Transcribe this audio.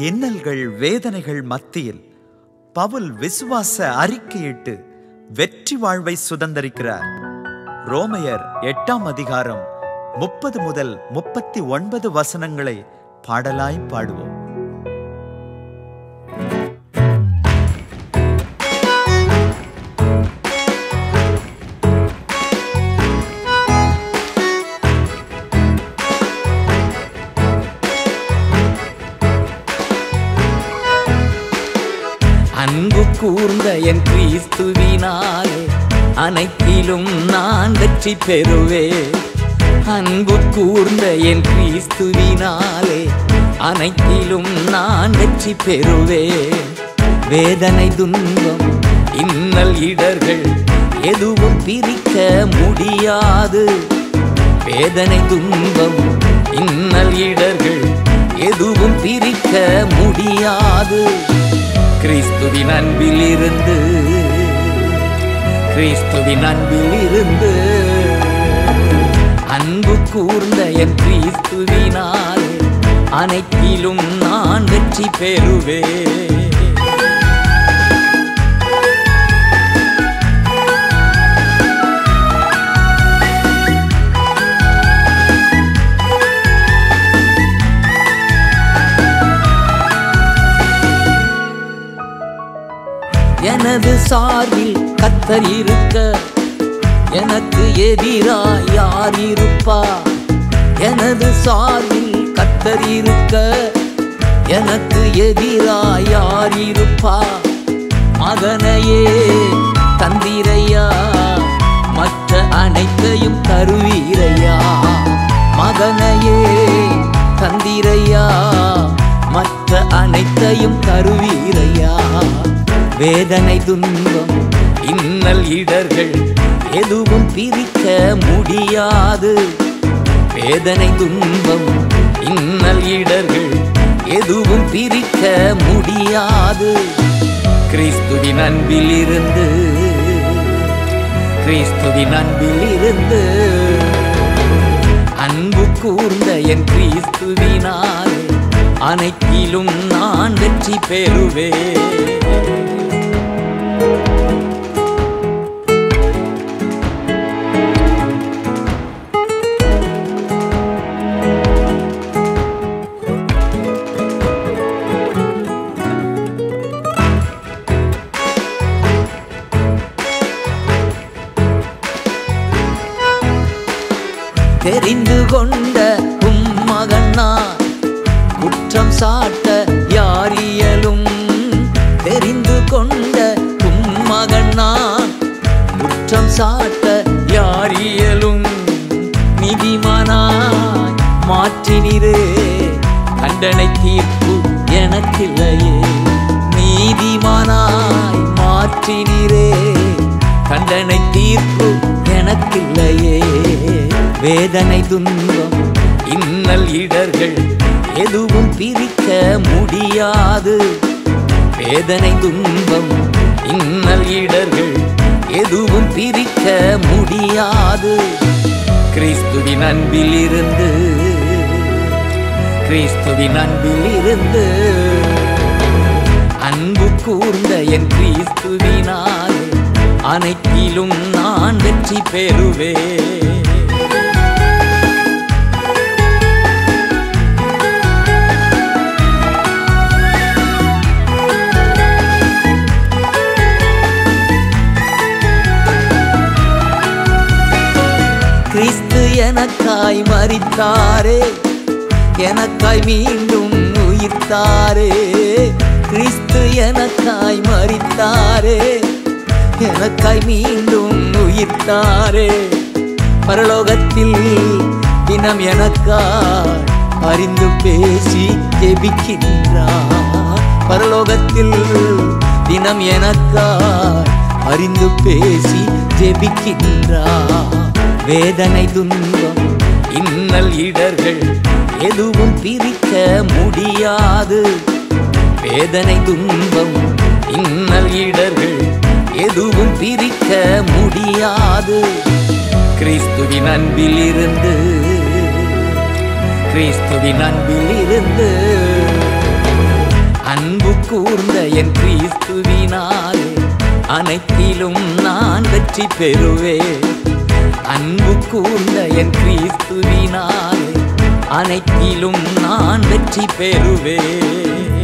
இன்னல்கள் வேதனைகள் மத்தியில் பவுல் விசுவாச அறிக்கையிட்டு வெற்றி வாழ்வை சுதந்திரிக்கிறார். ரோமையர் எட்டாம் அதிகாரம் முப்பது முதல் முப்பத்தி ஒன்பது வசனங்களை பாடலாய் பாடுவோம். அன்பு கூர்ந்த என் கிறிஸ்துவினாலே அனைத்திலும் நான் வெற்றி பெறுவே. அன்பு கூர்ந்த என் கிறிஸ்துவினாலே அனைத்திலும் நான் வெற்றி பெறுவே. வேதனை துன்பம் இன்னல் இடர்கள் எதுவும் பிரிக்க முடியாது. வேதனை துன்பம் இன்னல் இடர்கள் எதுவும் பிரிக்க முடியாது. கிறிஸ்துவின் அன்பில் இருந்து கிறிஸ்துவின் அன்பில் இருந்து அன்பு கூர்ந்த என் கிறிஸ்துவினால் அனைத்திலும் நான் வெற்றி பெறுவேன். எனது சார்பில் கத்தர் இருக்க எனக்கு எதிராய் யார் இருப்பா? எனது சார்பில் கத்தர் இருக்க எனக்கு எதிராய் யார் இருப்பா? மகனையே தந்திரையா? மற்ற அனைத்தையும் தருவீரையா? மகனையே தந்திரையா? மற்ற அனைத்தையும் தருவீரையா? வேதனை துன்பம். இன்னல் இடர்கள் எதுவும் பிரிக்க முடியாது. வேதனை துன்பம். இன்னல் இடர்கள் எதுவும் பிரிக்க முடியாது. கிறிஸ்துவின் அன்பில் இருந்து கிறிஸ்துவின் அன்பில் இருந்து அன்பு கூர்ந்த என் கிறிஸ்துவினால் அனைத்திலும் நான் வெற்றி பெறுவேன். தெரிந்து கொண்ட உம் மகன்? குற்றம் சாட்ட யார் இயலும்? தெரிந்து கொண்ட உம் மகன்? குற்றம் சாட்ட யார் இயலும்? நிதிமானாய் மாற்றினிரே கண்டனை தீர்ப்பு எனக்கில்லையே. நீதிமானாய் மாற்றினிரே கண்டனை தீர்ப்பு எனக்கில்லையே. வேதனை துன்பம். இன்னல் இடர்கள் எதுவும் பிரிக்க முடியாது. வேதனை துன்பம். இன்னல் இடர்கள் எதுவும் பிரிக்க முடியாது. கிறிஸ்துவின் அன்பில் இருந்து கிறிஸ்துவின் அன்பில் இருந்து அன்பு கூர்ந்த என் கிறிஸ்துவினால் அனைத்திலும் நான் வெற்றி பெறுவேன். கிறிஸ்து எனக்காய் மறித்தாரே எனக்காய் மீண்டும் உயிர்த்தாரே. கிறிஸ்து எனக்காய் மறித்தாரே எனக்காய் மீண்டும் உயிர்த்தாரே. பரலோகத்தில் தினம் எனக்காய் அறிந்து பேசி ஜெபிக்கின்றார். பரலோகத்தில் தினம் எனக்காய் அறிந்து பேசி ஜெபிக்கின்றார். வேதனை துன்பம் இன்னல் இடர்கள் எதுவும் பிரிக்க முடியாது. வேதனை துன்பம் இன்னல் இடர்கள் எதுவும் பிரிக்க முடியாது. கிறிஸ்துவின் அன்பில் இருந்து கிறிஸ்துவின் அன்பில் இருந்து அன்பு கூர்ந்த என் கிறிஸ்துவினாலே அனைத்திலும் நான் வெற்றி பெறுவேன். அன்பு கூர்ந்த என் கிறிஸ்துவினாலே அனைத்திலும் நான் வெற்றி பெறுவேன்.